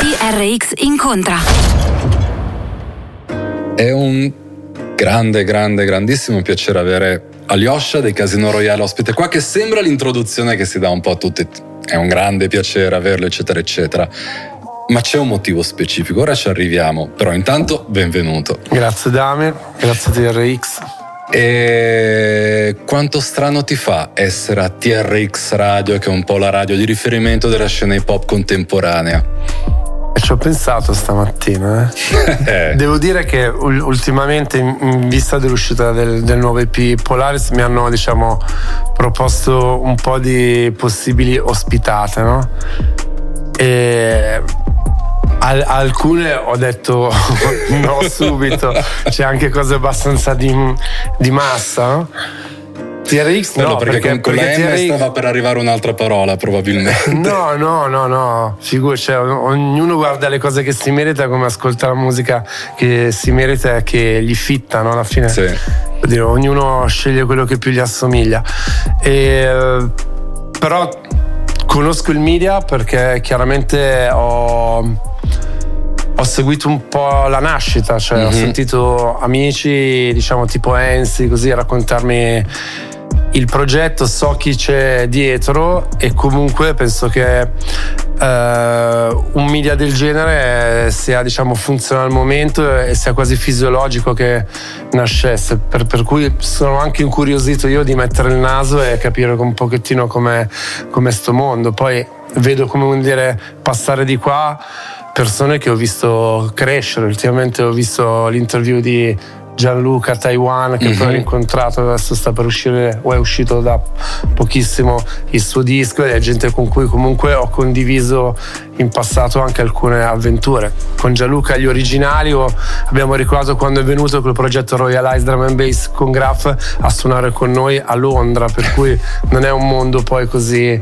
TRX incontra. È un grande, grande, grandissimo piacere avere Alyosha dei Casino Royale ospite qua, che sembra l'introduzione che si dà un po' a tutti. È un grande piacere averlo, eccetera, eccetera. Ma c'è un motivo specifico, ora ci arriviamo. Però intanto, benvenuto. Grazie Damir, grazie TRX. E quanto strano ti fa essere a TRX Radio, che è un po' la radio di riferimento della scena hip hop contemporanea? Ci ho pensato stamattina. Eh. Devo dire che ultimamente, in vista dell'uscita del, del, nuovo EP Polaris, mi hanno diciamo, proposto un po' di possibili ospitate, no? E al- alcune ho detto no subito, c'è anche cose abbastanza di, di massa, no? TRX no, perché, perché, con, perché la M TRX... stava per arrivare un'altra parola probabilmente. No, no, no, no, figur, cioè, ognuno guarda le cose che si merita come ascolta la musica che si merita e che gli fitta, no? Alla fine. Sì. Dire, ognuno sceglie quello che più gli assomiglia. E, però conosco il media perché chiaramente ho ho seguito un po' la nascita, cioè mm-hmm. ho mhm. sentito amici, diciamo tipo Enzi, così raccontarmi il progetto, so chi c'è dietro e comunque penso che uh, un media del genere sia diciamo funziona al momento e sia quasi fisiologico che nascesse. Per, per, cui sono anche incuriosito io di mettere il naso e capire un pochettino com'è sto mondo. Poi vedo come dire passare di qua persone che ho visto crescere. Ultimamente ho visto l'interview di Gianluca Taiwan che mm-hmm. poi ho mhm. incontrato adesso sta per uscire o è uscito da pochissimo il suo disco ed è gente con cui comunque ho condiviso in passato anche alcune avventure con Gianluca gli originali o abbiamo ricordato quando è venuto col progetto Royalize Drum and Bass con Graf a suonare con noi a Londra per cui non è un mondo poi così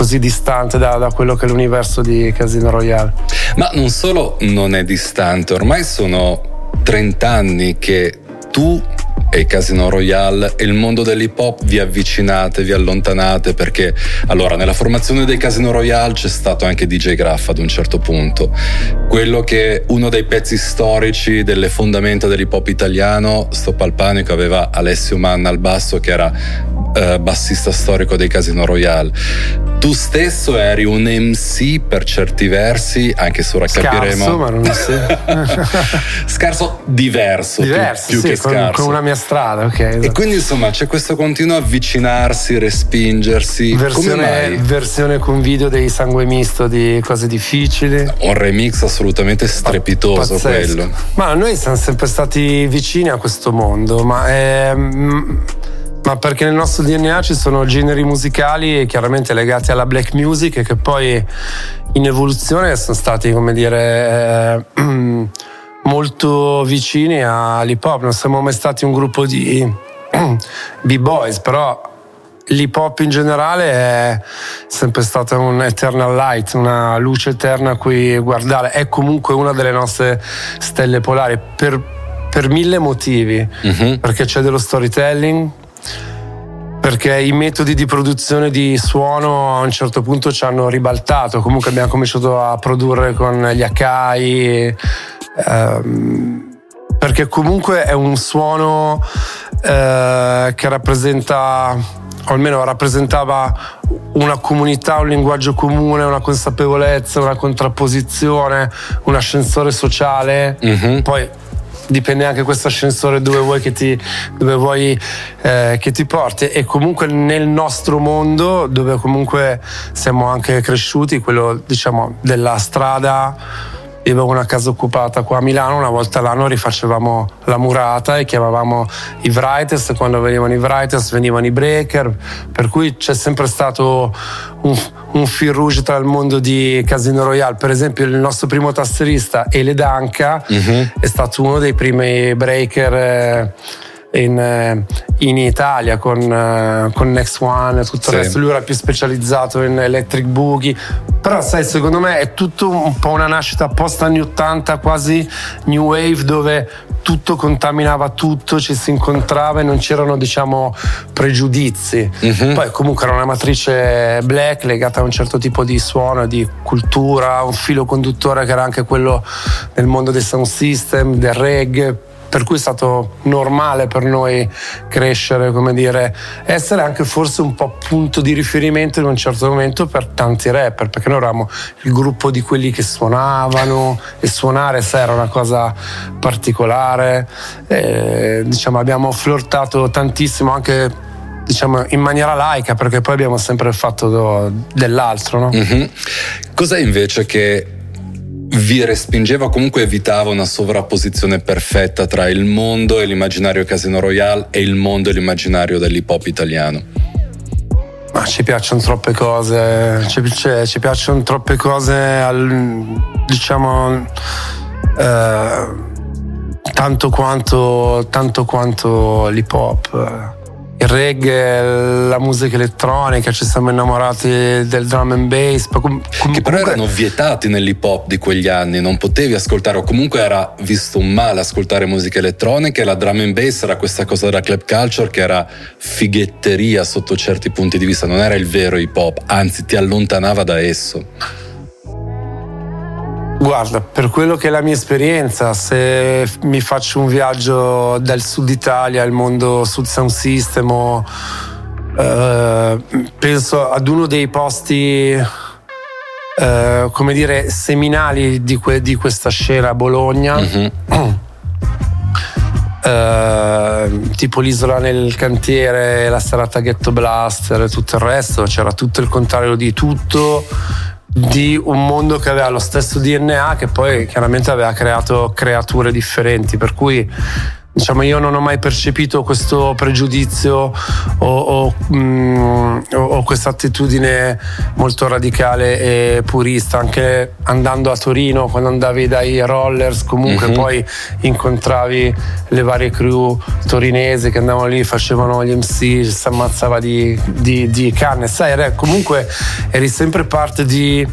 così distante da, da, quello che è l'universo di Casino Royale. Ma non solo non è distante, ormai sono 30 anni che tu e Casino Royale e il mondo dell'hip hop vi avvicinate, vi allontanate perché allora nella formazione dei Casino Royale c'è stato anche DJ Graff ad un certo punto. Quello che uno dei pezzi storici delle fondamenta dell'hip hop italiano, Stop al Panico, aveva Alessio Manna al basso che era eh, bassista storico dei Casino Royale. Tu stesso eri un MC per certi versi, anche se ora capiremo. Scarso, ma non so. scarso diverso, diverso più, più sì, che scarso. Con, con una mia strada, ok. Esatto. E quindi insomma c'è questo continuo avvicinarsi, respingersi. Versione, versione con video dei sangue misto di cose difficili. Un remix assolutamente strepitoso Pazzesco. quello. Ma noi siamo sempre stati vicini a questo mondo, ma è ma perché nel nostro DNA ci sono generi musicali chiaramente legati alla black music che poi in evoluzione sono stati, come dire, eh, molto vicini all'hip hop. Non siamo mai stati un gruppo di b-boys, però l'hip hop in generale è sempre stata un eternal light, una luce eterna a cui guardare. È comunque una delle nostre stelle polari per, per mille motivi, mm-hmm. perché c'è dello storytelling perché i metodi di produzione di suono a un certo punto ci hanno ribaltato. Comunque abbiamo cominciato a produrre con gli Akai. Ehm, perché comunque è un suono eh, che rappresenta, o almeno rappresentava una comunità, un linguaggio comune, una consapevolezza, una contrapposizione, un ascensore sociale. Mm-hmm. Poi dipende anche questo ascensore dove vuoi che ti, dove vuoi, eh, che ti porti e comunque nel nostro mondo dove comunque siamo anche cresciuti, quello diciamo della strada io avevo una casa occupata qua a Milano, una volta l'anno rifacevamo la murata e chiamavamo i Writers, quando venivano i Writers venivano i Breaker, per cui c'è sempre stato un, un fil rouge tra il mondo di Casino Royale. Per esempio il nostro primo tasserista, Ele Danca, uh-huh. è stato uno dei primi breaker... Eh, in, eh, in Italia con, uh, con, Next One e tutto sì. il resto. Lui era più specializzato in Electric Boogie. Però, sai, secondo me è tutto un po' una nascita post anni 80, quasi new wave, dove tutto contaminava tutto, ci si incontrava e non c'erano, diciamo, pregiudizi. Mm-hmm. Poi, comunque, era una matrice black legata a un certo tipo di suono, di cultura, un filo conduttore che era anche quello del mondo dei sound system, del reggae per cui è stato normale per noi crescere, come dire, essere anche forse un po' punto di riferimento in un certo momento per tanti rapper, perché noi eravamo il gruppo di quelli che suonavano e suonare se era una cosa particolare, e, diciamo abbiamo flirtato tantissimo anche diciamo in maniera laica perché poi abbiamo sempre fatto dell'altro no? mm-hmm. cos'è invece che vi respingeva comunque evitava una sovrapposizione perfetta tra il mondo e l'immaginario Casino Royale e il mondo e l'immaginario dell'hip hop italiano. Ma ci piacciono troppe cose, ci, cioè, ci piacciono troppe cose, al, diciamo, eh, tanto, quanto, tanto quanto l'hip hop il reggae, la musica elettronica, ci siamo innamorati del drum and bass. Com- com- che però comunque... erano vietati nell'hip hop di quegli anni, non potevi ascoltare, o comunque era visto un male ascoltare musica elettronica e la drum and bass era questa cosa della club culture che era fighetteria sotto certi punti di vista, non era il vero hip hop, anzi ti allontanava da esso. Guarda, per quello che è la mia esperienza, se mi faccio un viaggio dal sud Italia al mondo Sud Sound System o eh, penso ad uno dei posti eh, come dire seminali di, que- di, questa scena a Bologna mm-hmm. eh, tipo l'isola nel cantiere la serata Ghetto Blaster e tutto il resto c'era tutto il contrario di tutto di un mondo che aveva lo stesso DNA che poi chiaramente aveva creato creature differenti per cui diciamo, io non ho mai percepito questo pregiudizio o, o, mm, o questa attitudine molto radicale e purista. Anche andando a Torino, quando andavi dai rollers, comunque mm-hmm. poi incontravi le varie crew torinesi che andavano lì, facevano gli MC, si ammazzava di, di, di canne. Sai, comunque eri sempre parte di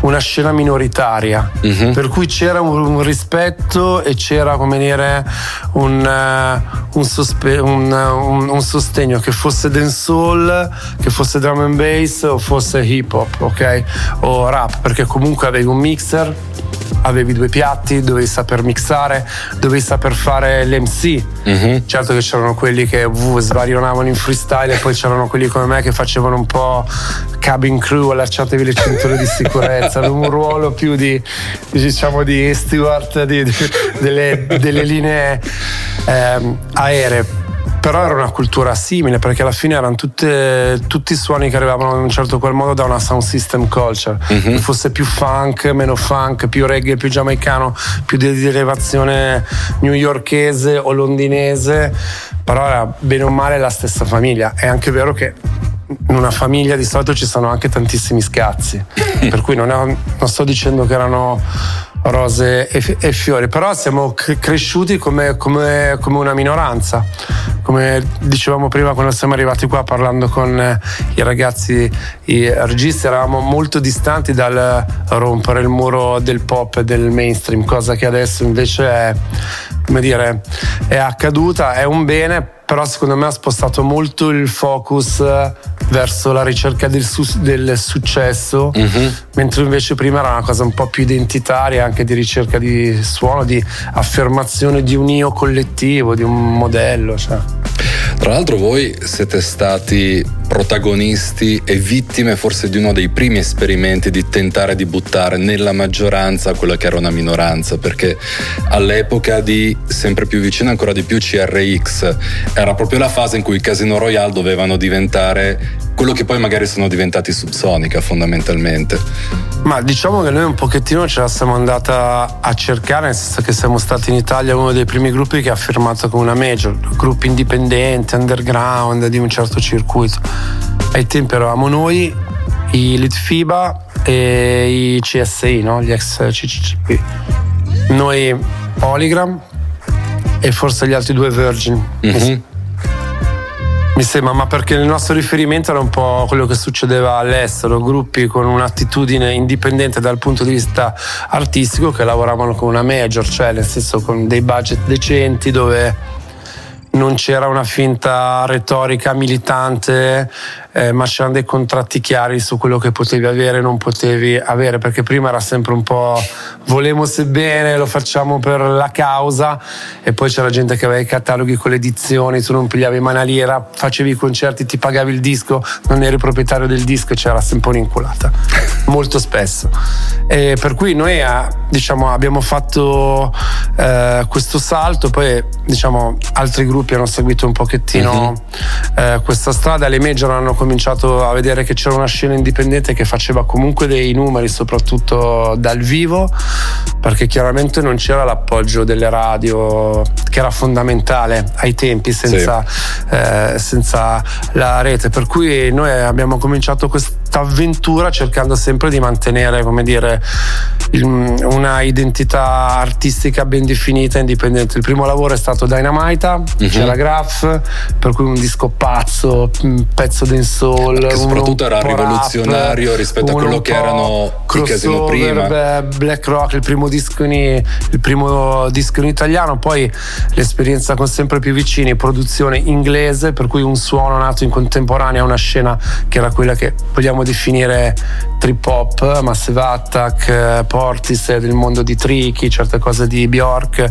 una scena minoritaria, uh-huh. per cui c'era un, un, rispetto e c'era come dire un, uh, un, sospe- un, sostegno che fosse dancehall, che fosse drum and bass o fosse hip hop, ok? O rap, perché comunque avevi un mixer avevi due piatti, dovevi saper mixare, dovevi saper fare l'MC. Mm-hmm. Certo che c'erano quelli che uh, svarionavano in freestyle e poi c'erano quelli come me che facevano un po' cabin crew, allacciatevi le cinture di sicurezza, avevamo un ruolo più di, diciamo, di steward di, di, delle, delle, linee eh, aeree però era una cultura simile perché alla fine erano tutte, tutti suoni che arrivavano in un certo qual modo da una sound system culture. Mm-hmm. fosse più funk, meno funk più reggae, più giamaicano più di derivazione newyorkese o londinese però era bene o male la stessa famiglia. È anche vero che in una famiglia di solito ci sono anche tantissimi scazzi per cui non, è, non sto dicendo che erano rose e, e fiori, però siamo cresciuti come, come, come, una minoranza, come dicevamo prima quando siamo arrivati qua parlando con eh, i ragazzi, i registi, eravamo molto distanti dal rompere il muro del pop e del mainstream, cosa che adesso invece è, come dire, è accaduta, è un bene però secondo me ha spostato molto il focus eh, verso la ricerca del, su- del successo, uh-huh. mentre invece prima era una cosa un po' più identitaria, anche di ricerca di suono, di affermazione di un io collettivo, di un modello. Cioè. Tra l'altro voi siete stati protagonisti e vittime forse di uno dei primi esperimenti di tentare di buttare nella maggioranza quella che era una minoranza, perché all'epoca di sempre più vicino ancora di più CRX era proprio la fase in cui Casino Royale dovevano diventare quello che poi magari sono diventati Subsonica fondamentalmente. Ma diciamo che noi un pochettino ce la siamo andata a cercare, nel senso che siamo stati in Italia uno dei primi gruppi che ha firmato con una major, gruppi indipendenti, underground, di un certo circuito. Ai tempi eravamo noi, i Litfiba e i CSI, no? gli ex CCCP. Noi Polygram e forse gli altri due Virgin. Mm-hmm. Mi sembra, ma perché il nostro riferimento era un po' quello che succedeva all'estero, gruppi con un'attitudine indipendente dal punto di vista artistico che lavoravano con una major, cioè nel senso con dei budget decenti dove non c'era una finta retorica militante, eh, ma c'erano dei contratti chiari su quello che potevi avere e non potevi avere, perché prima era sempre un po' volemo sebbene, lo facciamo per la causa e poi c'era gente che aveva i cataloghi con le edizioni, tu non pigliavi una lira, facevi i concerti, ti pagavi il disco, non eri proprietario del disco e c'era sempre un'inculata, molto spesso. E per cui noi eh, diciamo, abbiamo fatto eh, questo salto, poi diciamo, altri gruppi hanno seguito un pochettino uh-huh. eh, questa strada, le major hanno cominciato a vedere che c'era una scena indipendente che faceva comunque dei numeri, soprattutto dal vivo, perché chiaramente non c'era l'appoggio delle radio che era fondamentale ai tempi senza, sì. eh, senza la rete. Per cui noi abbiamo cominciato questa avventura cercando sempre di mantenere come dire una identità artistica ben definita e indipendente. Il primo lavoro è stato Dynamite uh-huh. c'era Graph per cui un disco pazzo un pezzo dancehall che soprattutto era rivoluzionario rap, rispetto a quello che erano i casino prima. Black Rock il primo disco in, il primo disco in italiano. Poi l'esperienza con sempre più vicini produzione inglese per cui un suono nato in contemporanea a una scena che era quella che vogliamo definire trip hop, Massive Attack, Portis del mondo di Tricky, certe cose di Bjork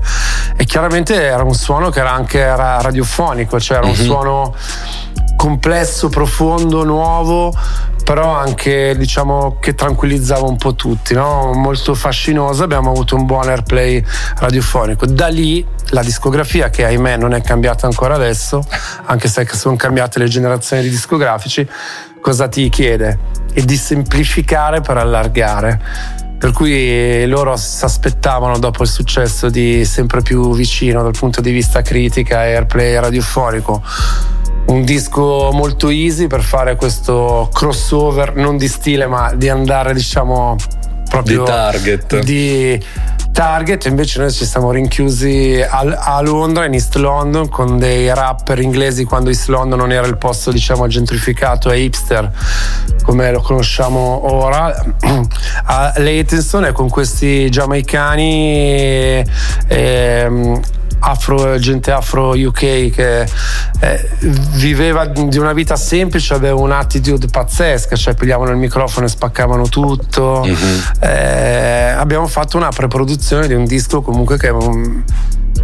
e chiaramente era un suono che era anche radiofonico, cioè era un mm-hmm. suono complesso, profondo, nuovo, però anche diciamo che tranquillizzava un po' tutti, no? molto fascinoso, abbiamo avuto un buon airplay radiofonico. Da lì la discografia, che ahimè non è cambiata ancora adesso, anche se sono cambiate le generazioni di discografici, cosa ti chiede? E di semplificare per allargare. Per cui loro si aspettavano dopo il successo di sempre più vicino dal punto di vista critica airplay radiofonico un disco molto easy per fare questo crossover non di stile ma di andare diciamo proprio di target. di target, invece noi ci siamo rinchiusi a, a, Londra, in East London, con dei rapper inglesi quando East London non era il posto diciamo gentrificato e hipster come lo conosciamo ora, a Leytonstone e con questi giamaicani e, e, afro, gente afro UK che eh, viveva di una vita semplice, aveva un'attitude pazzesca, cioè pigliavano il microfono e spaccavano tutto. Mm-hmm. Eh, abbiamo fatto una preproduzione di un disco comunque che un,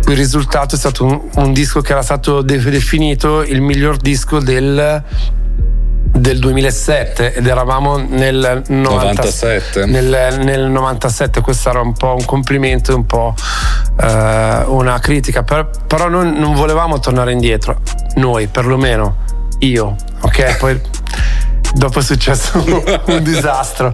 il risultato è stato un, un disco che era stato de- definito il miglior disco del del 2007 ed eravamo nel 90, 97. Nel, nel 97 questo era un po' un complimento e un po' eh, una critica per, però non, non volevamo tornare indietro noi perlomeno io ok? Poi dopo è successo un disastro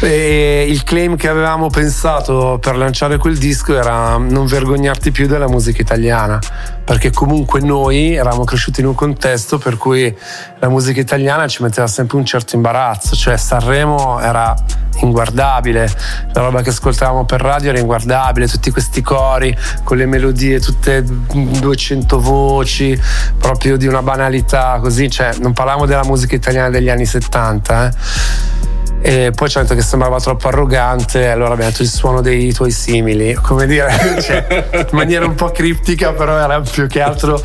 e il claim che avevamo pensato per lanciare quel disco era non vergognarti più della musica italiana, perché comunque noi eravamo cresciuti in un contesto per cui la musica italiana ci metteva sempre un certo imbarazzo, cioè Sanremo era inguardabile, la roba che ascoltavamo per radio era inguardabile, tutti questi cori con le melodie tutte 200 voci, proprio di una banalità così, cioè non parliamo della musica italiana degli anni 70, eh e poi ha detto che sembrava troppo arrogante, allora abbiamo detto il suono dei tuoi simili, come dire, cioè, in maniera un po' criptica, però era più che altro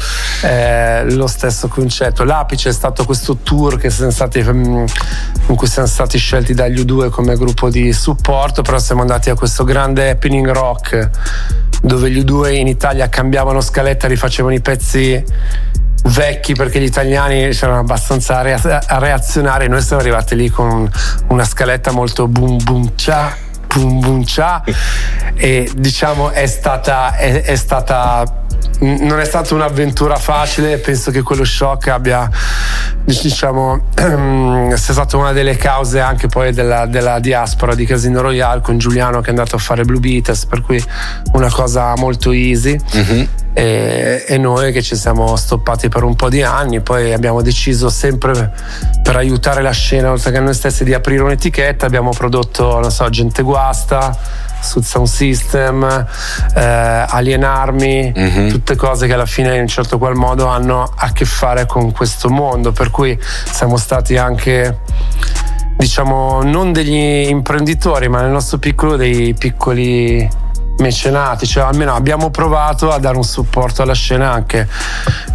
eh, lo stesso concetto. L'apice è stato questo tour stati, mm, in cui siamo stati scelti dagli U2 come gruppo di supporto, però siamo andati a questo grande happening rock dove gli U2 in Italia cambiavano scaletta, rifacevano i pezzi vecchi perché gli italiani c'erano abbastanza a reazionare noi siamo arrivati lì con una scaletta molto boom boom cha boom boom cha e diciamo è stata, è, è stata non è stata un'avventura facile, penso che quello shock abbia, diciamo, sia stata una delle cause anche poi della, della, diaspora di Casino Royale con Giuliano che è andato a fare Blue Beatles, per cui una cosa molto easy. Mm-hmm. E, e, noi che ci siamo stoppati per un po' di anni, poi abbiamo deciso sempre per aiutare la scena, oltre che a noi stessi, di aprire un'etichetta, abbiamo prodotto, non so, Gente Guasta Sud Sound System, eh, alienarmi, mm-hmm. tutte cose che alla fine in un certo qual modo hanno a che fare con questo mondo, per cui siamo stati anche diciamo non degli imprenditori, ma nel nostro piccolo dei piccoli mecenati, cioè almeno abbiamo provato a dare un supporto alla scena anche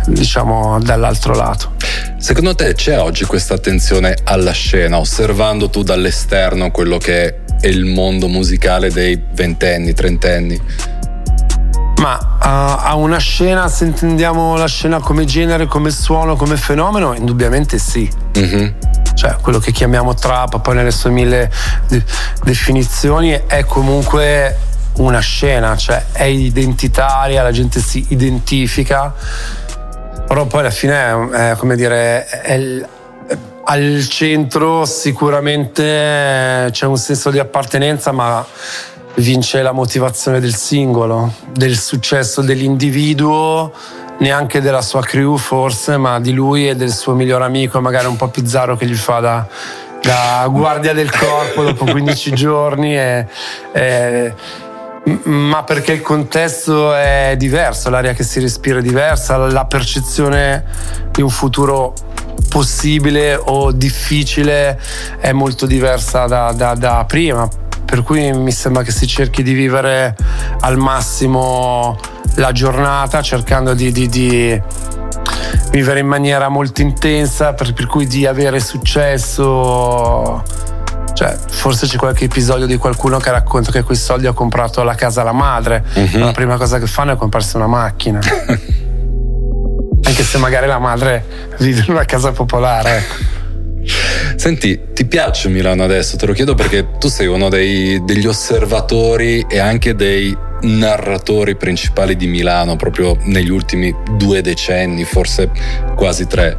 diciamo dall'altro lato. Secondo te c'è oggi questa attenzione alla scena, osservando tu dall'esterno quello che è il mondo musicale dei ventenni, trentenni? Ma uh, a una scena, se intendiamo la scena come genere, come suono, come fenomeno, indubbiamente sì. Mm-hmm. Cioè, quello che chiamiamo trap, poi nelle sue mille de- definizioni, è comunque una scena, cioè è identitaria, la gente si identifica, però poi alla fine è, è come dire, è, al centro sicuramente c'è un senso di appartenenza, ma vince la motivazione del singolo, del successo dell'individuo, neanche della sua crew forse, ma di lui e del suo miglior amico, magari un po' pizzaro che gli fa da, da guardia del corpo dopo 15 giorni. E, e, ma perché il contesto è diverso, l'aria che si respira è diversa, la percezione di un futuro possibile o difficile è molto diversa da, da, da prima. Per cui mi sembra che si cerchi di vivere al massimo la giornata cercando di, di, di vivere in maniera molto intensa, per, per cui di avere successo. Cioè, forse c'è qualche episodio di qualcuno che racconta che quei soldi ha comprato la casa alla madre. Uh-huh. La prima cosa che fanno è comprarsi una macchina. anche se magari la madre vive in una casa popolare. Ecco. Senti, ti piace Milano adesso? Te lo chiedo perché tu sei uno dei, degli osservatori e anche dei narratori principali di Milano proprio negli ultimi due decenni, forse quasi tre.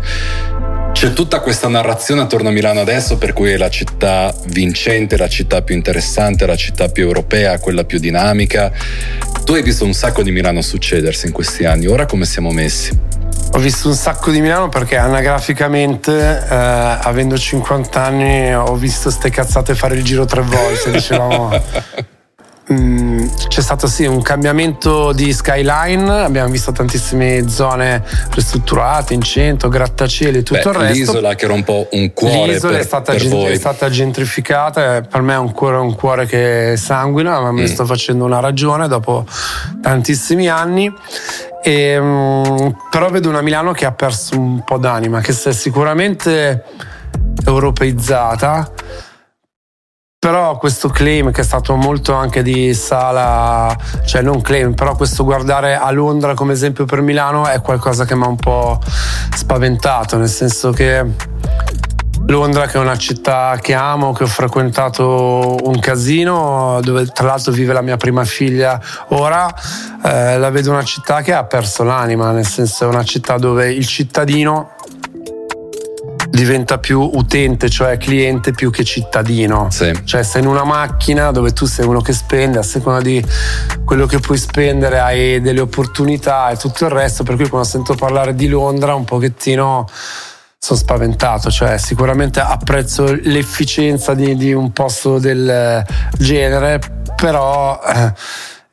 C'è tutta questa narrazione attorno a Milano adesso per cui è la città vincente, la città più interessante, la città più europea, quella più dinamica. Tu hai visto un sacco di Milano succedersi in questi anni, ora come siamo messi? Ho visto un sacco di Milano perché anagraficamente, eh, avendo 50 anni, ho visto ste cazzate fare il giro tre volte, dicevamo. mm, c'è stato sì un cambiamento di skyline, abbiamo visto tantissime zone ristrutturate in centro, grattacieli e tutto Beh, il resto. L'isola che era un po' un cuore L'isola per, è, stata per gent- è stata gentrificata, per me è un cuore, un cuore che sanguina, ma mm. mi sto facendo una ragione dopo tantissimi anni. E, um, però vedo una Milano che ha perso un po' d'anima, che si è sicuramente europeizzata però questo claim che è stato molto anche di Sala, cioè non claim, però questo guardare a Londra come esempio per Milano è qualcosa che mi ha un po' spaventato, nel senso che Londra che è una città che amo, che ho frequentato un casino, dove tra l'altro vive la mia prima figlia ora, eh, la vedo una città che ha perso l'anima, nel senso è una città dove il cittadino diventa più utente, cioè cliente più che cittadino. Sì. Cioè sei in una macchina dove tu sei uno che spende, a seconda di quello che puoi spendere hai delle opportunità e tutto il resto, per cui quando sento parlare di Londra un pochettino sono spaventato, cioè sicuramente apprezzo l'efficienza di, di un posto del genere, però... Eh,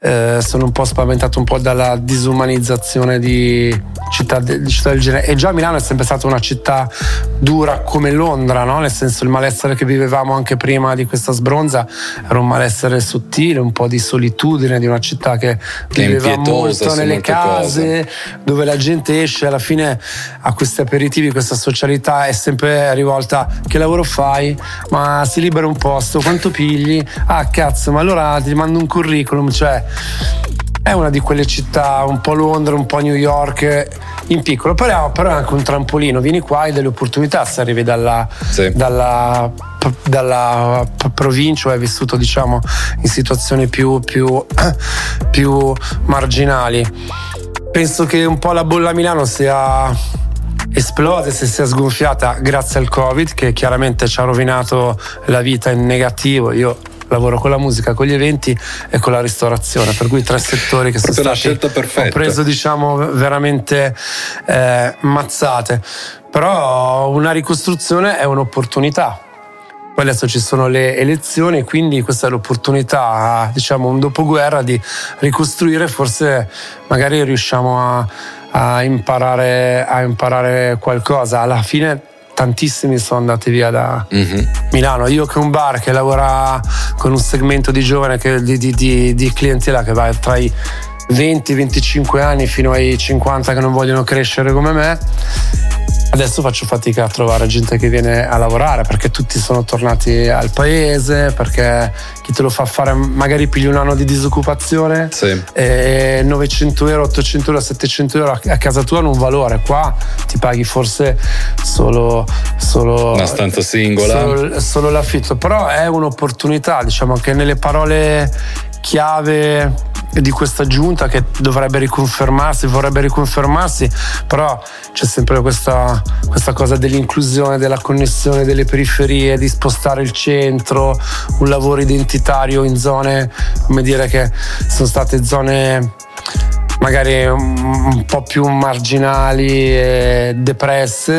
eh, sono un po' spaventato un po' dalla disumanizzazione di città, di città, del genere. E già Milano è sempre stata una città dura come Londra, no? nel senso il malessere che vivevamo anche prima di questa sbronza era un malessere sottile, un po' di solitudine di una città che, che viveva molto nelle case, cose. dove la gente esce alla fine a questi aperitivi, questa socialità è sempre rivolta che lavoro fai? Ma si libera un posto, quanto pigli? Ah cazzo, ma allora ti mando un curriculum, cioè è una di quelle città un po' Londra, un po' New York in piccolo, però, però è anche un trampolino. Vieni qua e delle opportunità se arrivi dalla, sì. dalla, dalla provincia o hai vissuto diciamo in situazioni più, più, più marginali. Penso che un po' la bolla Milano sia esplosa e si sia sgonfiata grazie al Covid che chiaramente ci ha rovinato la vita in negativo. Io lavoro con la musica, con gli eventi e con la ristorazione, per cui tre settori che sono stati scelta perfetta. ho preso diciamo veramente eh, mazzate. Però una ricostruzione è un'opportunità. Poi adesso ci sono le elezioni, quindi questa è l'opportunità, diciamo, un dopoguerra di ricostruire, forse magari riusciamo a, a, imparare, a imparare qualcosa. Alla fine tantissimi sono andati via da mm-hmm. Milano. Io che un bar che lavora con un segmento di giovane che, di, di, di, di clientela che va tra i 20-25 anni fino ai 50 che non vogliono crescere come me Adesso faccio fatica a trovare gente che viene a lavorare perché tutti sono tornati al paese, perché chi te lo fa fare magari pigli un anno di disoccupazione sì. e 900 euro, 800 euro, 700 euro a casa tua hanno un valore. Qua ti paghi forse solo, solo una stanza singola, solo, solo l'affitto, però è un'opportunità, diciamo che nelle parole chiave di questa giunta che dovrebbe riconfermarsi, vorrebbe riconfermarsi, però c'è sempre questa, questa cosa dell'inclusione, della connessione delle periferie, di spostare il centro, un lavoro identitario in zone, come dire, che sono state zone magari un, un po' più marginali e depresse.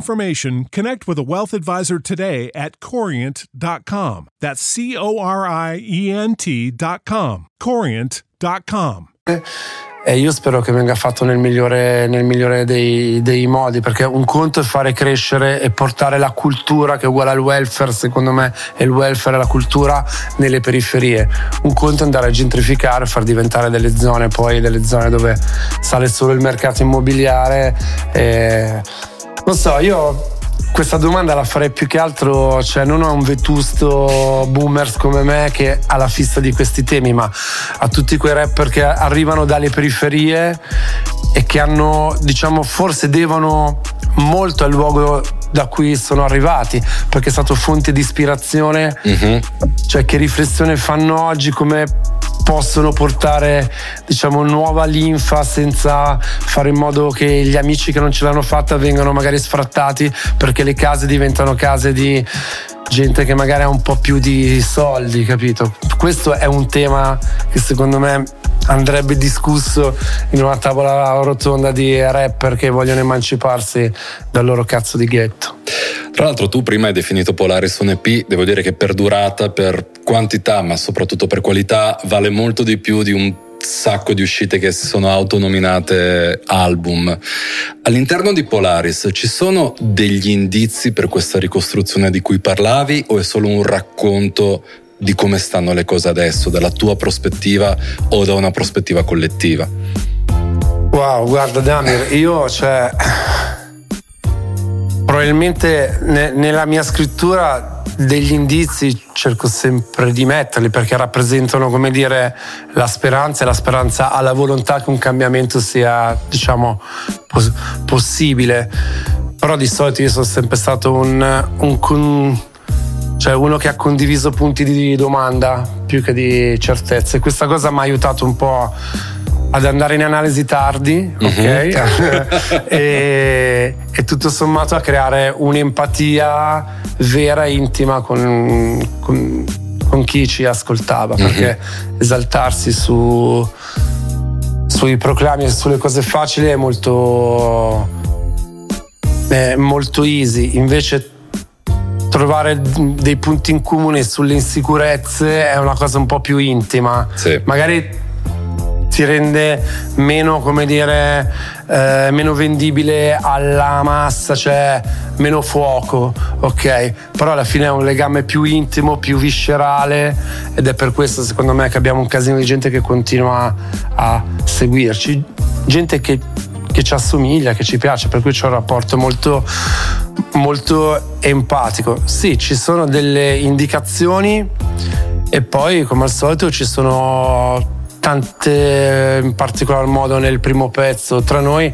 information, connect with a wealth advisor today at corient.com. That's C O R I E N T.com. Corient.com. E io spero che venga fatto nel migliore, nel migliore dei, dei, modi, perché un conto è fare crescere e portare la cultura che è uguale al welfare, secondo me, e il welfare e la cultura nelle periferie. Un conto è andare a gentrificare, far diventare delle zone, poi delle zone dove sale solo il mercato immobiliare. E... Non so, io questa domanda la farei più che altro, cioè non a un vetusto boomers come me che ha la fissa di questi temi, ma a tutti quei rapper che arrivano dalle periferie e che hanno, diciamo, forse devono molto al luogo da cui sono arrivati, perché è stato fonte di ispirazione, mm-hmm. cioè che riflessione fanno oggi come possono portare diciamo nuova linfa senza fare in modo che gli amici che non ce l'hanno fatta vengano magari sfrattati perché le case diventano case di gente che magari ha un po' più di soldi, capito? Questo è un tema che secondo me andrebbe discusso in una tavola rotonda di rapper che vogliono emanciparsi dal loro cazzo di ghetto. Tra l'altro tu prima hai definito Polaris un EP, devo dire che per durata, per quantità, ma soprattutto per qualità, vale molto di più di un sacco di uscite che si sono autonominate album. All'interno di Polaris ci sono degli indizi per questa ricostruzione di cui parlavi o è solo un racconto di come stanno le cose adesso, dalla tua prospettiva o da una prospettiva collettiva? Wow, guarda Damir, io cioè probabilmente ne, nella mia scrittura degli indizi cerco sempre di metterli perché rappresentano come dire la speranza e la speranza alla volontà che un cambiamento sia diciamo pos- possibile però di solito io sono sempre stato un, un, un cioè uno che ha condiviso punti di domanda più che di certezze. Questa cosa mi ha aiutato un po' ad andare in analisi tardi, mm-hmm. ok? e, e, tutto sommato a creare un'empatia vera e intima con, con, con chi ci ascoltava, mm-hmm. perché esaltarsi su, sui proclami e sulle cose facili è molto, è molto easy, invece trovare dei punti in comune sulle insicurezze è una cosa un po' più intima. Sì. Magari ti rende meno, come dire, eh, meno vendibile alla massa, cioè meno fuoco, ok? Però alla fine è un legame più intimo, più viscerale ed è per questo secondo me che abbiamo un casino di gente che continua a seguirci, gente che che ci assomiglia, che ci piace, per cui c'è un rapporto molto, molto empatico. Sì, ci sono delle indicazioni e poi come al solito ci sono tante, in particolar modo nel primo pezzo tra noi,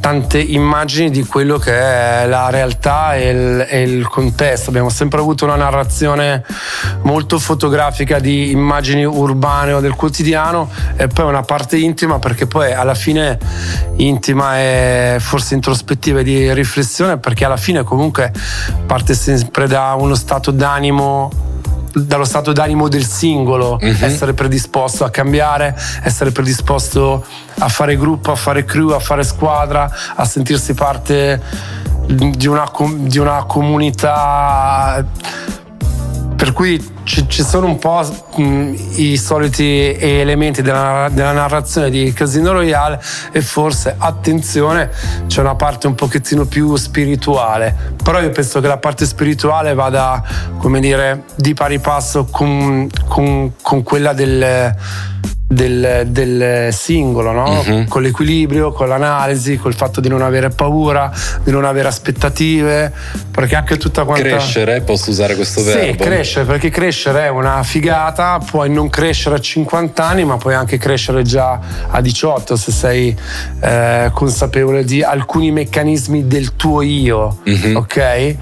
tante immagini di quello che è la realtà e il, e il, contesto. Abbiamo sempre avuto una narrazione molto fotografica di immagini urbane o del quotidiano e poi una parte intima perché poi alla fine intima e forse introspettiva e di riflessione perché alla fine comunque parte sempre da uno stato d'animo dallo stato d'animo del singolo, mm-hmm. essere predisposto a cambiare, essere predisposto a fare gruppo, a fare crew, a fare squadra, a sentirsi parte di una, di una comunità per cui ci, ci, sono un po' mh, i soliti elementi della, della, narrazione di Casino Royale e forse, attenzione, c'è una parte un pochettino più spirituale. Però io penso che la parte spirituale vada, come dire, di pari passo con, con, con quella del del, del singolo, no? uh-huh. con l'equilibrio, con l'analisi, col fatto di non avere paura, di non avere aspettative, perché anche tutta quanta... Crescere, posso usare questo verbo? Sì, crescere, perché crescere crescere è una figata, puoi non crescere a 50 anni, ma puoi anche crescere già a 18 se sei eh, consapevole di alcuni meccanismi del tuo io, mm-hmm. ok?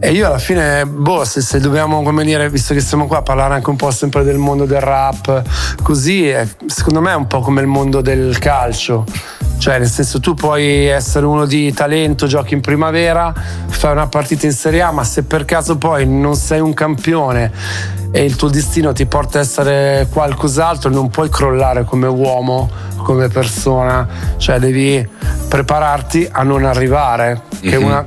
E io alla fine, boh, se, se, dobbiamo, come dire, visto che siamo qua a parlare anche un po' sempre del mondo del rap, così, è, secondo me è un po' come il mondo del calcio. Cioè, nel senso, tu puoi essere uno di talento, giochi in primavera, fai una partita in Serie A, ma se per caso poi non sei un campione e il tuo destino ti porta a essere qualcos'altro, non puoi crollare come uomo, come persona. Cioè, devi prepararti a non arrivare, che è mhm. una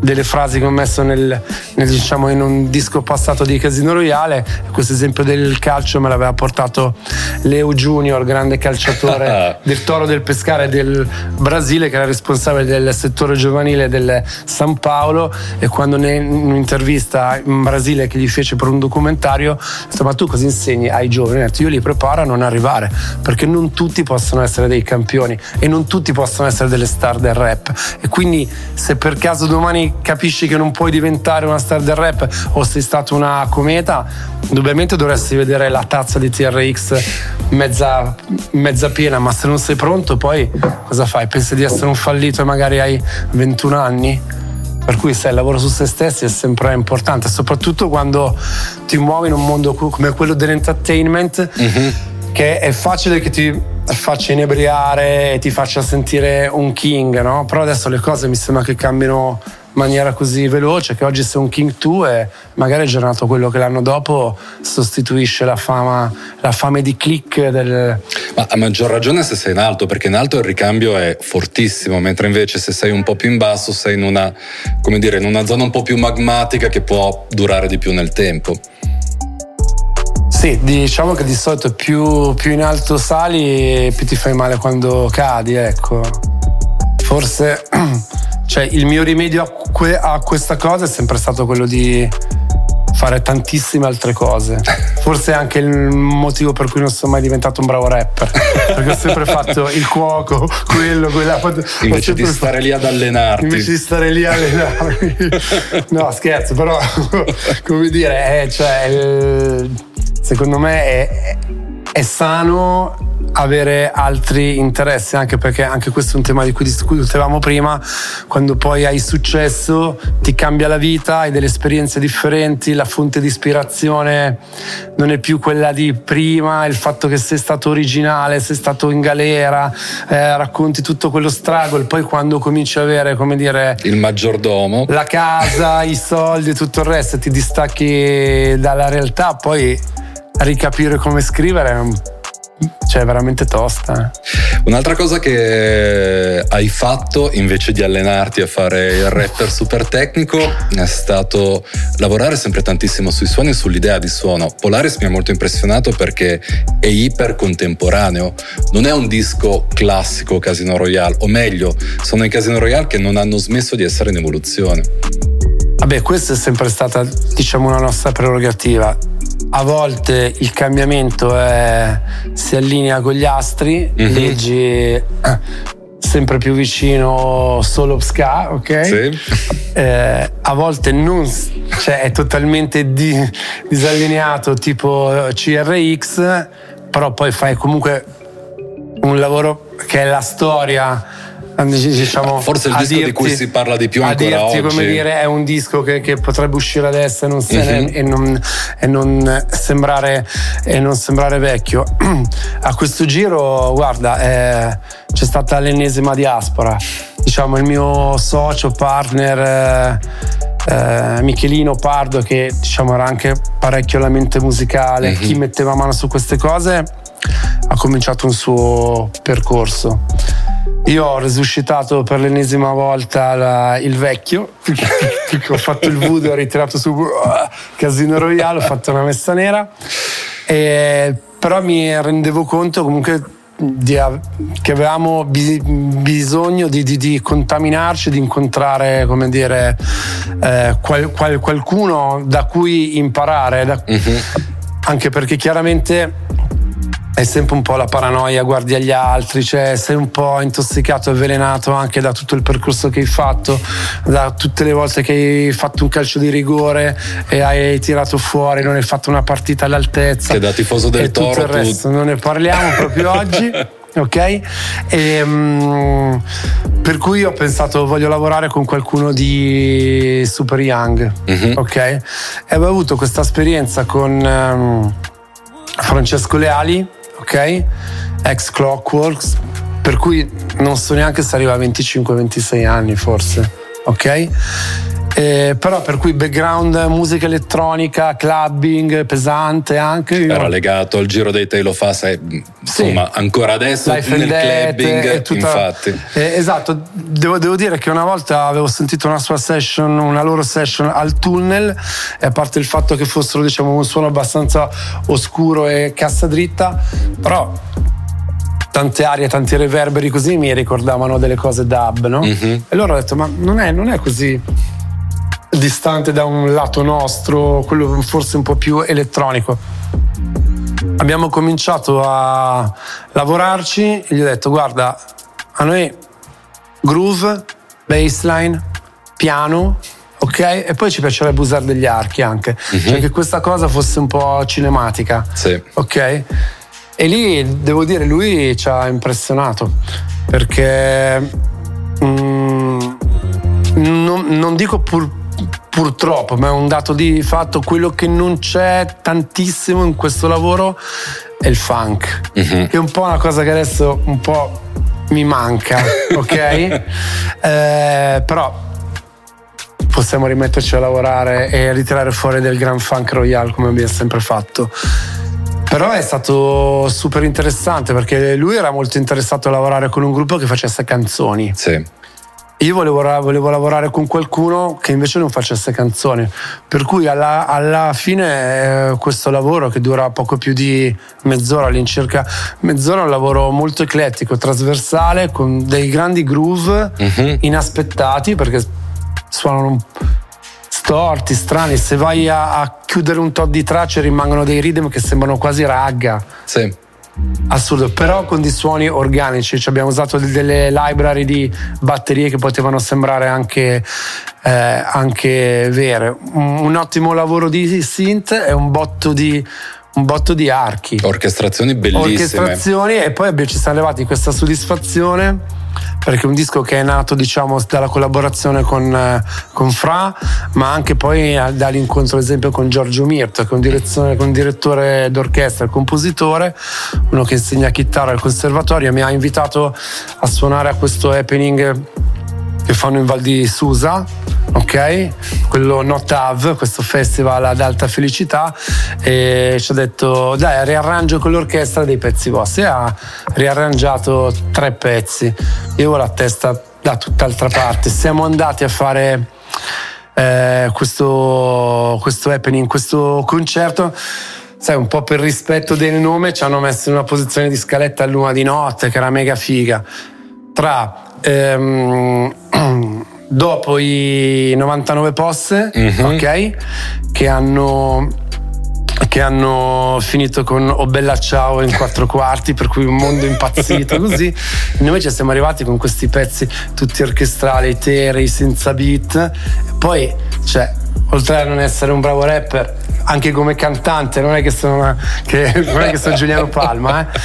delle frasi che ho messo nel, nel, diciamo, in un disco passato di Casino Royale. Questo esempio del calcio me l'aveva portato Leo Junior, grande calciatore del Toro del Pescare del Brasile, che era responsabile del settore giovanile del San Paolo. E quando in un'intervista in Brasile che gli fece per un documentario, ha detto: Ma tu cosa insegni ai giovani? Detto, Io li preparo a non arrivare perché non tutti possono essere dei campioni e non tutti possono essere delle star del rap. E quindi, se per caso domani capisci che non puoi diventare una star del rap o sei stato una cometa, indubbiamente dovresti vedere la tazza di TRX mezza, mezza piena, ma se non sei pronto poi cosa fai? Pensi di essere un fallito e magari hai 21 anni? Per cui sai, il lavoro su se stessi è sempre importante, soprattutto quando ti muovi in un mondo come quello dell'entertainment, mm-hmm. che è facile che ti faccia inebriare e ti faccia sentire un king, no? Però adesso le cose mi sembra che cambino maniera così veloce che oggi sei un King 2 e magari è già quello che l'anno dopo sostituisce la fama, la fame di click del... Ma a maggior ragione se sei in alto, perché in alto il ricambio è fortissimo, mentre invece se sei un po' più in basso sei in una, come dire, in una zona un po' più magmatica che può durare di più nel tempo. Sì, diciamo che di solito più, più in alto sali più ti fai male quando cadi, ecco. Forse Cioè, il mio rimedio a, que- a questa cosa è sempre stato quello di fare tantissime altre cose. Forse è anche il motivo per cui non sono mai diventato un bravo rapper. Perché ho sempre fatto il cuoco, quello, quella. Invece di stare fatto, lì ad allenarti. Invece di stare lì a allenarmi. no, scherzo, però come dire, è, cioè, secondo me è, è sano avere altri interessi, anche perché anche questo è un tema di cui discutevamo prima, quando poi hai successo ti cambia la vita, hai delle esperienze differenti, la fonte di ispirazione non è più quella di prima, il fatto che sei stato originale, sei stato in galera, eh, racconti tutto quello struggle, poi quando cominci a avere, come dire, il maggiordomo, la casa, i soldi e tutto il resto, ti distacchi dalla realtà, poi ricapire come scrivere è un cioè, veramente tosta. Un'altra cosa che hai fatto invece di allenarti a fare il rapper super tecnico è stato lavorare sempre tantissimo sui suoni e sull'idea di suono. Polaris mi ha molto impressionato perché è iper contemporaneo. Non è un disco classico Casino Royale, o meglio, sono i Casino Royale che non hanno smesso di essere in evoluzione. Vabbè, questa è sempre stata, diciamo, una nostra prerogativa a volte il cambiamento è, si allinea con gli astri, mm-hmm. leggi eh, sempre più vicino solo ska, ok? Sì. Eh, a volte non, cioè è totalmente di, disallineato tipo CRX, però poi fai comunque un lavoro che è la storia diciamo, forse il disco dirti, di cui si parla di più ancora dirti, oggi. come dire, è un disco che, che potrebbe uscire adesso e non, mm-hmm. e non, e non, sembrare, e non sembrare vecchio. A questo giro, guarda, eh, c'è stata l'ennesima diaspora. Diciamo, il mio socio, partner. Eh, eh, Michelino Pardo che diciamo era anche parecchio la mente musicale, mm-hmm. chi metteva mano su queste cose ha cominciato un suo percorso io ho resuscitato per l'ennesima volta la, il vecchio, ho fatto il voodoo, ho ritirato su uh, Casino Royale, ho fatto una messa nera, e, però mi rendevo conto comunque di, che avevamo bi, bisogno di, di, di, contaminarci, di incontrare come dire, eh, qual, qual, qualcuno da cui imparare, da, uh-huh. anche perché chiaramente hai sempre un po' la paranoia, guardi agli altri, cioè sei un po' intossicato, avvelenato anche da tutto il percorso che hai fatto, da tutte le volte che hai fatto un calcio di rigore e hai tirato fuori, non hai fatto una partita all'altezza. Che da tifoso del e Toro. Tutto il resto, tu... non ne parliamo proprio oggi. ok? E, um, per cui ho pensato voglio lavorare con qualcuno di super young, mm-hmm. ok? E avevo avuto questa esperienza con um, Francesco Leali ok? Ex Clockworks, per cui non so neanche se arriva a 25-26 anni forse, ok? Eh, però per cui background musica elettronica, clubbing, pesante anche. Era legato al giro dei Tail of Us, insomma sì. ancora adesso Life nel clubbing, tutta, infatti. Eh, esatto, devo, devo, dire che una volta avevo sentito una sua session, una loro session al tunnel e a parte il fatto che fossero diciamo un suono abbastanza oscuro e cassa dritta, però tante arie, tanti reverberi così mi ricordavano delle cose dub, no? Mm-hmm. E loro ho detto ma non è, non è così distante da un lato nostro, quello forse un po' più elettronico. Abbiamo cominciato a lavorarci e gli ho detto guarda, a noi groove, bassline, piano, ok? E poi ci piacerebbe usare degli archi anche, mm-hmm. cioè che questa cosa fosse un po' cinematica, sì. ok? E lì devo dire, lui ci ha impressionato perché mm, non, non, dico pur, purtroppo, ma è un dato di fatto, quello che non c'è tantissimo in questo lavoro è il funk, uh-huh. che è un po' una cosa che adesso un po' mi manca, ok? eh, però possiamo rimetterci a lavorare e ritirare fuori del Grand Funk Royale come abbiamo sempre fatto. Però è stato super interessante perché lui era molto interessato a lavorare con un gruppo che facesse canzoni. Sì. Io volevo, volevo, lavorare con qualcuno che invece non facesse canzoni, per cui alla, alla fine eh, questo lavoro che dura poco più di mezz'ora all'incirca, mezz'ora è un lavoro molto eclettico, trasversale, con dei grandi groove uh-huh. inaspettati perché suonano storti, strani, se vai a, a chiudere un tot di tracce rimangono dei rhythm che sembrano quasi ragga. Sì Assurdo, però con dei suoni organici, cioè abbiamo usato delle library di batterie che potevano sembrare anche, eh, anche vere. Un, un, ottimo lavoro di synth e un botto di, un botto di archi. Orchestrazioni bellissime. Orchestrazioni e poi ci siamo levati questa soddisfazione perché è un disco che è nato diciamo dalla collaborazione con, eh, con Fra ma anche poi eh, dall'incontro ad esempio con Giorgio Mirto che è un, un direttore d'orchestra e compositore uno che insegna chitarra al conservatorio mi ha invitato a suonare a questo happening che fanno in Val di Susa ok? Quello Not Have, questo festival ad alta felicità, e ci ha detto dai riarrangio con l'orchestra dei pezzi vostri. E ha riarrangiato tre pezzi. Io avevo la testa da tutt'altra parte. Siamo andati a fare eh, questo, questo happening, questo concerto sai, un po' per rispetto del nome, ci hanno messo in una posizione di scaletta a luna di notte, che era mega figa. Tra ehm, dopo i 99 posse, mm-hmm. ok? Che hanno che hanno finito con O Bella Ciao in quattro quarti, per cui un mondo impazzito così. Noi invece siamo arrivati con questi pezzi tutti orchestrali, eteri, senza beat. Poi, cioè, oltre a non essere un bravo rapper, anche come cantante, non è che sono, che, non è che sono Giuliano Palma, eh.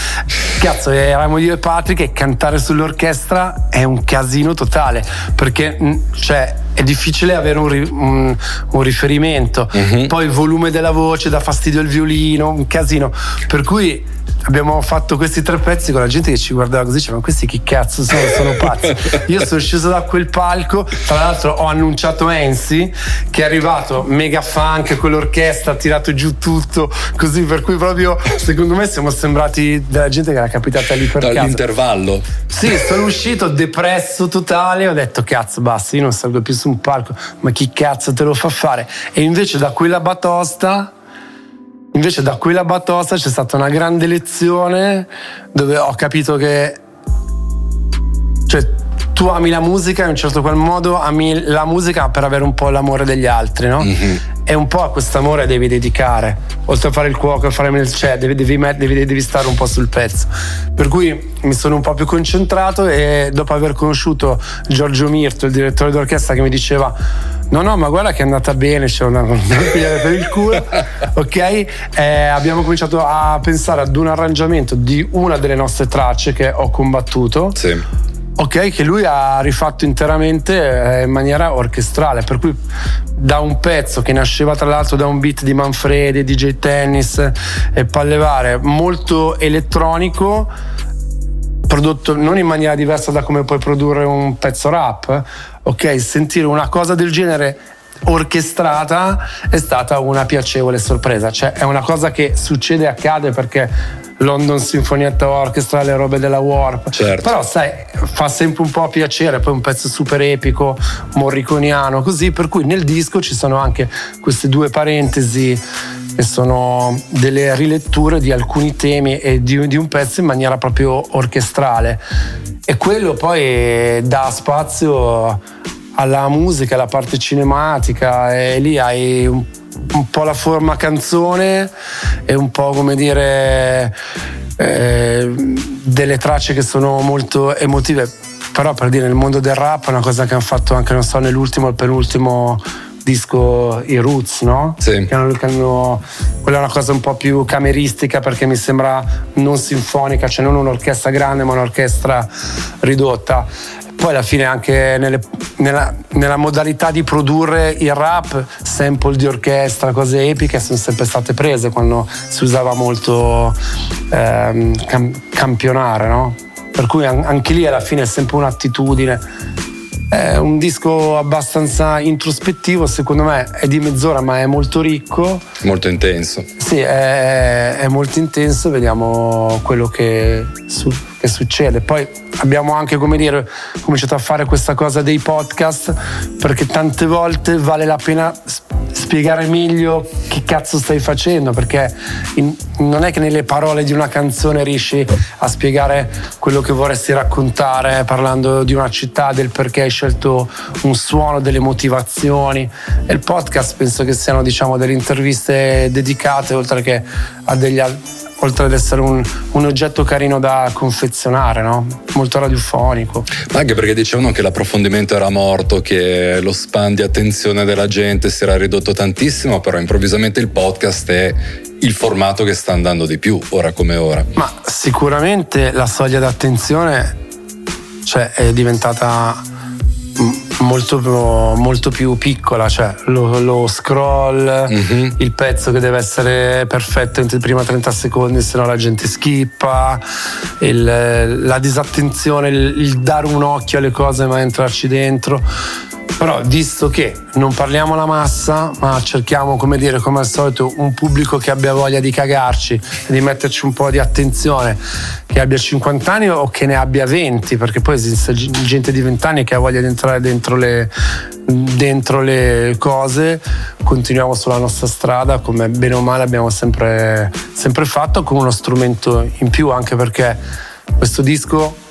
Cazzo, eravamo io e Patrick e cantare sull'orchestra è un casino totale, perché mm, cioè, è difficile avere un, un, un riferimento. Uh-huh. Poi il volume della voce dà fastidio al violino, un casino. Per cui abbiamo fatto questi tre pezzi con la gente che ci guardava così, diceva: Ma questi chi cazzo sono? Sono pazzi. Io sono sceso da quel palco, tra l'altro ho annunciato Ensi che è arrivato mega funk con l'orchestra, ha tirato giù tutto, così per cui proprio secondo me siamo sembrati della gente che era capitata lì per Dall'intervallo. Caso. Sì, sono uscito depresso totale, ho detto cazzo basta, io non salgo più su un palco, ma chi cazzo te lo fa fare? E invece da quella batosta Invece da quella batosta c'è stata una grande lezione dove ho capito che cioè, tu ami la musica in un certo qual modo ami la musica per avere un po' l'amore degli altri, no? Mm-hmm. e un po' a quest'amore devi dedicare. Oltre a fare il cuoco, a fare il chef, devi, devi, devi, devi, stare un po' sul pezzo. Per cui mi sono un po' più concentrato e dopo aver conosciuto Giorgio Mirto, il direttore d'orchestra, che mi diceva No, no, ma guarda che è andata bene, c'è una, una per il culo, ok? Eh, abbiamo cominciato a pensare ad un arrangiamento di una delle nostre tracce che ho combattuto. Sì Ok, che lui ha rifatto interamente eh, in maniera orchestrale, per cui da un pezzo che nasceva tra l'altro da un beat di Manfredi, DJ Tennis e Pallevare, molto elettronico, prodotto non in maniera diversa da come puoi produrre un pezzo rap, ok? Sentire una cosa del genere orchestrata è stata una piacevole sorpresa, cioè è una cosa che succede e accade perché London Sinfonietta Orchestra, le robe della Warp. Certo. Però sai, fa sempre un po' piacere, poi un pezzo super epico, morriconiano, così, per cui nel disco ci sono anche queste due parentesi che sono delle riletture di alcuni temi e di, di un pezzo in maniera proprio orchestrale. E quello poi dà spazio alla musica, alla parte cinematica e lì hai un un po' la forma canzone e un po' come dire eh, delle tracce che sono molto emotive però per dire nel mondo del rap è una cosa che hanno fatto anche non so nell'ultimo o penultimo disco i Roots no? Sì. Che hanno, che hanno, quella è una cosa un po' più cameristica perché mi sembra non sinfonica cioè non un'orchestra grande ma un'orchestra ridotta poi alla fine anche nelle, nella, nella, modalità di produrre il rap, sample di orchestra, cose epiche sono sempre state prese quando si usava molto ehm, cam- campionare, no? Per cui anche lì alla fine è sempre un'attitudine è un disco abbastanza introspettivo, secondo me è di mezz'ora ma è molto ricco. Molto intenso. Sì, è, è molto intenso, vediamo quello che, su, che, succede. Poi abbiamo anche, come dire, cominciato a fare questa cosa dei podcast perché tante volte vale la pena spiegare meglio che cazzo stai facendo, perché in, non è che nelle parole di una canzone riesci a spiegare quello che vorresti raccontare parlando di una città, del perché hai scelto un suono, delle motivazioni. E il podcast penso che siano diciamo delle interviste dedicate oltre che a degli altri oltre ad essere un, un, oggetto carino da confezionare, no? molto radiofonico. Ma anche perché dicevano che l'approfondimento era morto, che lo span di attenzione della gente si era ridotto tantissimo, però improvvisamente il podcast è il formato che sta andando di più, ora come ora. Ma sicuramente la soglia d'attenzione cioè, è diventata molto, molto più piccola, cioè lo, lo scroll, mm-hmm. il pezzo che deve essere perfetto entro i primi 30 secondi, se no la gente skippa, il, la disattenzione, il, il dare un occhio alle cose ma entrarci dentro però visto che non parliamo la massa, ma cerchiamo, come dire, come al solito, un pubblico che abbia voglia di cagarci di metterci un po' di attenzione, che abbia 50 anni o che ne abbia 20, perché poi esiste gente di 20 anni che ha voglia di entrare dentro le, dentro le cose, continuiamo sulla nostra strada come bene o male abbiamo sempre, sempre fatto con uno strumento in più, anche perché questo disco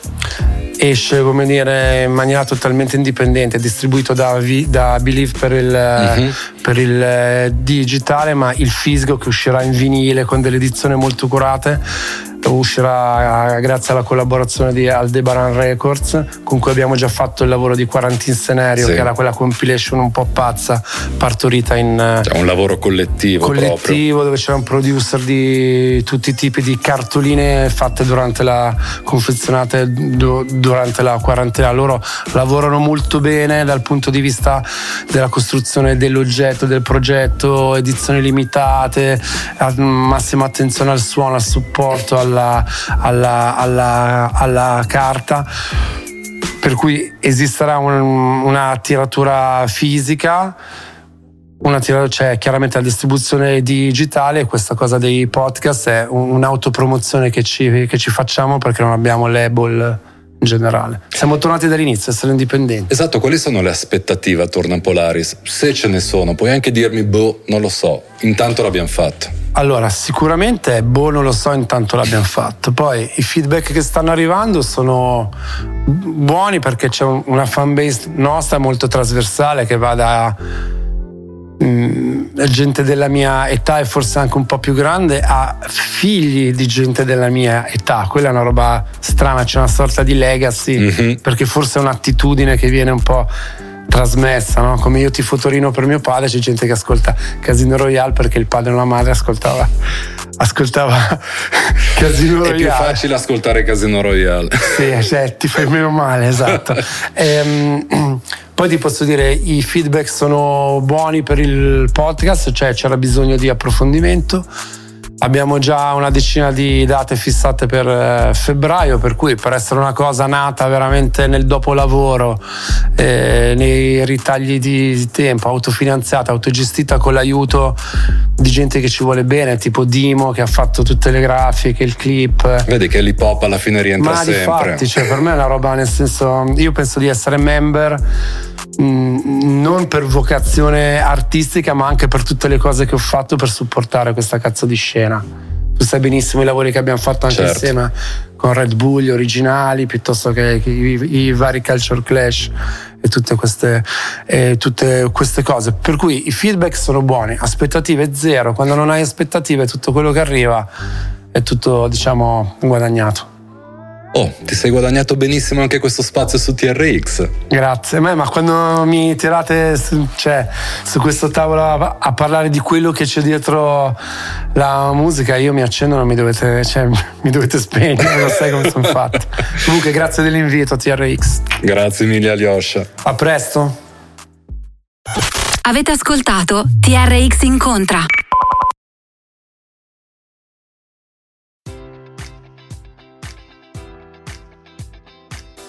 esce come dire, in maniera totalmente indipendente, distribuito da, da Believe per il, mm-hmm. per il eh, digitale, ma il fisico che uscirà in vinile con delle edizioni molto curate uscirà grazie alla collaborazione di Aldebaran Records con cui abbiamo già fatto il lavoro di Quarantine Scenario sì. che era quella compilation un po' pazza partorita in cioè un lavoro collettivo collettivo proprio. dove c'era un producer di tutti i tipi di cartoline fatte durante la confezionate durante la quarantena. Loro lavorano molto bene dal punto di vista della costruzione dell'oggetto del progetto edizioni limitate massima attenzione al suono al supporto al alla, alla, alla, alla carta. Per cui esisterà un, una tiratura fisica una tiratura, cioè chiaramente la distribuzione digitale questa cosa dei podcast è un'autopromozione che ci, che ci facciamo perché non abbiamo label in generale. Siamo tornati dall'inizio, essere indipendenti. Esatto, quali sono le aspettative attorno a Polaris? Se ce ne sono, puoi anche dirmi, boh, non lo so, intanto l'abbiamo fatto. Allora, sicuramente, boh, non lo so, intanto l'abbiamo fatto. Poi i feedback che stanno arrivando sono buoni perché c'è una fanbase nostra molto trasversale che va da mh, gente della mia età e forse anche un po' più grande ha figli di gente della mia età. Quella è una roba strana, c'è una sorta di legacy, mm-hmm. perché forse è un'attitudine che viene un po' trasmessa, no? come io tifo Torino per mio padre, c'è gente che ascolta Casino Royale perché il padre e la madre ascoltava, ascoltava Casino Royale. È più facile ascoltare Casino Royale. Sì, cioè, ti fai meno male, esatto. e, um, poi ti posso dire, i feedback sono buoni per il podcast, cioè c'era bisogno di approfondimento Abbiamo già una decina di date fissate per eh, febbraio, per cui per essere una cosa nata veramente nel dopolavoro, eh, nei ritagli di tempo, autofinanziata, autogestita con l'aiuto di gente che ci vuole bene, tipo Dimo che ha fatto tutte le grafiche, il clip. Vedi che l'hip hop alla fine rientra Ma sempre. Infatti, cioè, per me è una roba nel senso, io penso di essere member mm, non per vocazione artistica, ma anche per tutte le cose che ho fatto per supportare questa cazzo di scena. Tu sai benissimo i lavori che abbiamo fatto anche certo. insieme con Red Bull, gli originali, piuttosto che, che i, i, vari Culture Clash e tutte queste, e tutte queste cose. Per cui i feedback sono buoni, aspettative zero. Quando non hai aspettative, tutto quello che arriva è tutto, diciamo, guadagnato. Oh, ti sei guadagnato benissimo anche questo spazio su TRX. Grazie, ma, ma quando mi tirate su, cioè, su questo tavolo a, a, parlare di quello che c'è dietro la musica, io mi accendo, non mi dovete, cioè, mi dovete spegnere, non sai come sono fatto. Comunque, grazie dell'invito, TRX. Grazie mille, Alyosha. A presto. Avete ascoltato TRX Incontra.